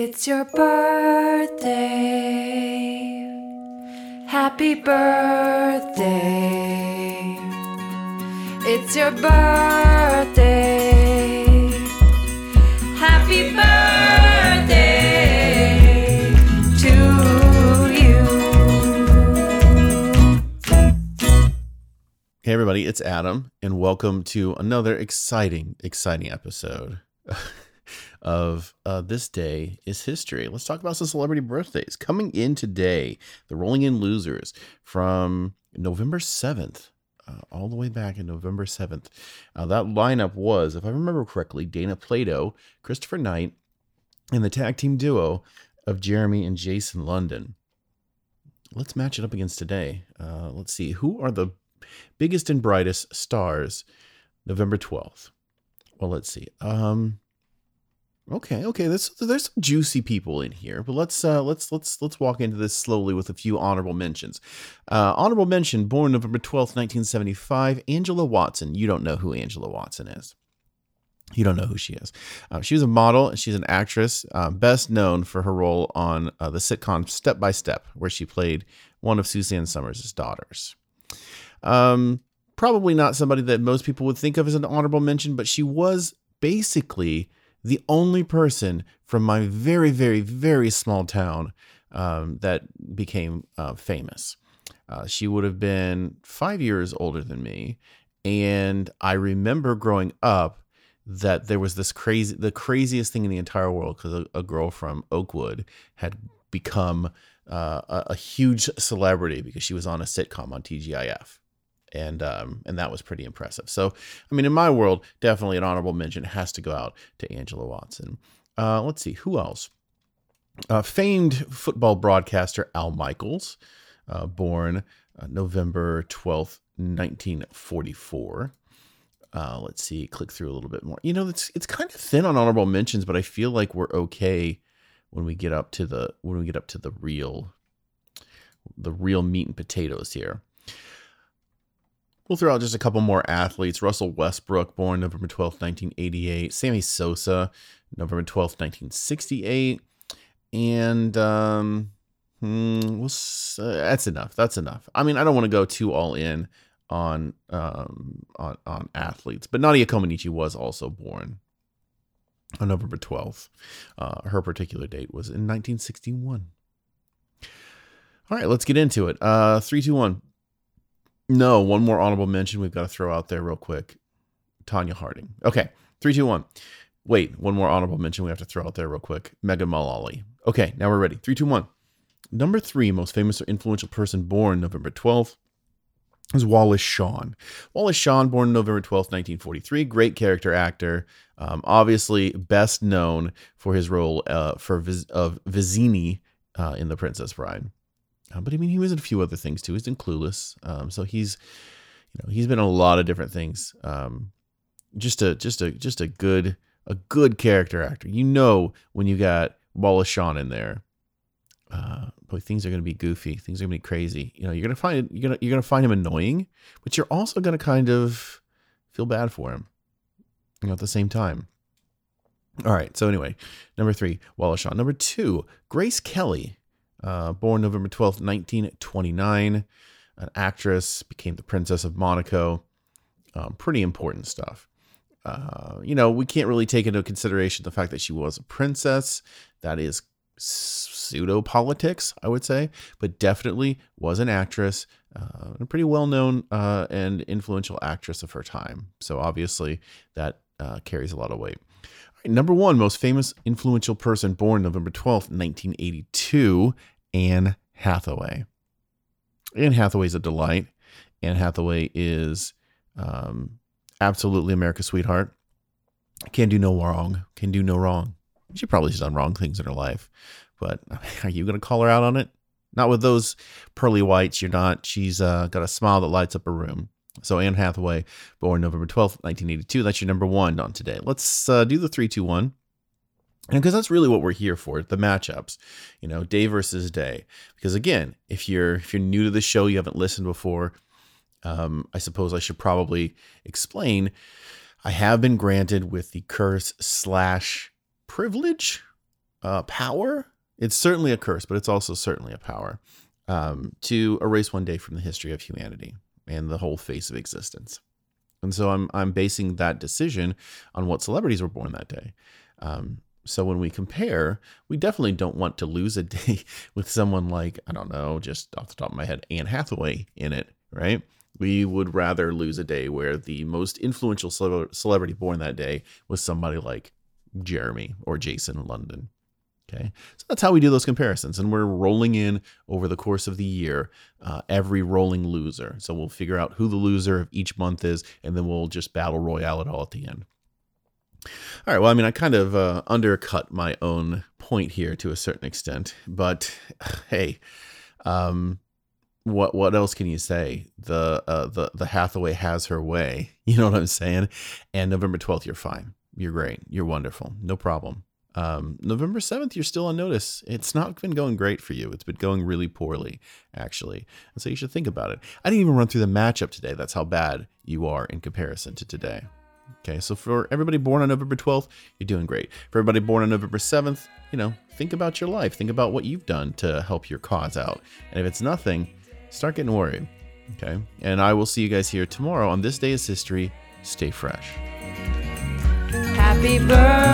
It's your birthday. Happy birthday. It's your birthday. Happy birthday to you. Hey, everybody, it's Adam, and welcome to another exciting, exciting episode of uh, This Day is History. Let's talk about some celebrity birthdays. Coming in today, the Rolling In Losers from November 7th, uh, all the way back in November 7th. Uh, that lineup was, if I remember correctly, Dana Plato, Christopher Knight, and the tag team duo of Jeremy and Jason London. Let's match it up against today. Uh, let's see. Who are the biggest and brightest stars November 12th. Well, let's see. Um Okay, okay. There's there's some juicy people in here, but let's uh let's let's let's walk into this slowly with a few honorable mentions. Uh honorable mention, born November 12th, 1975, Angela Watson. You don't know who Angela Watson is. You don't know who she is. Uh, she was a model. And she's an actress, uh, best known for her role on uh, the sitcom Step by Step, where she played one of Suzanne Somers' daughters. Um, probably not somebody that most people would think of as an honorable mention, but she was basically the only person from my very, very, very small town um, that became uh, famous. Uh, she would have been five years older than me. And I remember growing up that there was this crazy, the craziest thing in the entire world because a, a girl from Oakwood had become uh, a, a huge celebrity because she was on a sitcom on TGIF and um, and that was pretty impressive. So, I mean, in my world, definitely an honorable mention has to go out to Angela Watson. Uh, let's see who else. Uh, famed football broadcaster Al Michaels, uh, born uh, November twelfth, nineteen forty four. Uh, let's see, click through a little bit more. You know, it's it's kind of thin on honorable mentions, but I feel like we're okay when we get up to the when we get up to the real the real meat and potatoes here. We'll throw out just a couple more athletes. Russell Westbrook, born November 12th, 1988. Sammy Sosa, November 12th, 1968. And um, hmm, we'll, uh, that's enough. That's enough. I mean, I don't want to go too all in on um, on, on athletes, but Nadia Comaneci was also born on November 12th. Uh, her particular date was in 1961. All right, let's get into it. Uh, three, two, one. No, one more honorable mention we've got to throw out there real quick. Tonya Harding. Okay, three, two, one. Wait, one more honorable mention we have to throw out there real quick. Megan Mullally. Okay, now we're ready. Three, two, one. Number three, most famous or influential person born November 12th is Wallace Shawn. Wallace Shawn, born November 12th, 1943, great character actor. Um, obviously, best known for his role uh, for Viz- of Vizzini uh, in The Princess Bride. Uh, but I mean, he was in a few other things too. He's in Clueless, um, so he's, you know, he's been in a lot of different things. Um, just a just a just a good a good character actor. You know when you got Wallace Shawn in there, uh, boy, things are going to be goofy. Things are going to be crazy. You know, you're going to find you're going to you're going to find him annoying, but you're also going to kind of feel bad for him. You know, at the same time. All right. So anyway, number three, Wallace Shawn. Number two, Grace Kelly uh, born November 12th, 1929. An actress, became the Princess of Monaco. Um, pretty important stuff. Uh, you know, we can't really take into consideration the fact that she was a princess. That is pseudo politics, I would say, but definitely was an actress, uh, a pretty well known uh, and influential actress of her time. So obviously that uh, carries a lot of weight. number one, most famous influential person born November 12th, 1982, Anne Hathaway. Anne Hathaway is a delight. Anne Hathaway is um, absolutely America's sweetheart. Can do no wrong. Can do no wrong. She probably has done wrong things in her life, but are you going to call her out on it? Not with those pearly whites. You're not. She's uh, got a smile that lights up a room. So Anne Hathaway, born November 12th, 1982. That's your number one on today. Let's uh, do the three, two, one. And because that's really what we're here for, the matchups, you know, day versus day. Because again, if you're if you're new to the show, you haven't listened before, um, I suppose I should probably explain. I have been granted with the curse slash privilege uh, power. It's certainly a curse, but it's also certainly a power um, to erase one day from the history of humanity and the whole face of existence. And so I'm I'm basing that decision on what celebrities were born that day. Um, so when we compare, we definitely don't want to lose a day with someone like I don't know, just off the top of my head, Anne Hathaway in it, right? We would rather lose a day where the most influential celebrity born that day was somebody like Jeremy or Jason London. Okay, so that's how we do those comparisons, and we're rolling in over the course of the year uh, every rolling loser. So we'll figure out who the loser of each month is, and then we'll just battle royale it all at the end. All right. Well, I mean, I kind of uh, undercut my own point here to a certain extent, but hey, um, what what else can you say? The uh, the the Hathaway has her way. You know what I'm saying? And November 12th, you're fine. You're great. You're wonderful. No problem. Um, November 7th, you're still on notice. It's not been going great for you. It's been going really poorly, actually. And so you should think about it. I didn't even run through the matchup today. That's how bad you are in comparison to today. Okay, so for everybody born on November 12th, you're doing great. For everybody born on November 7th, you know, think about your life. Think about what you've done to help your cause out. And if it's nothing, start getting worried. Okay, and I will see you guys here tomorrow on This Day is History. Stay fresh. Happy birthday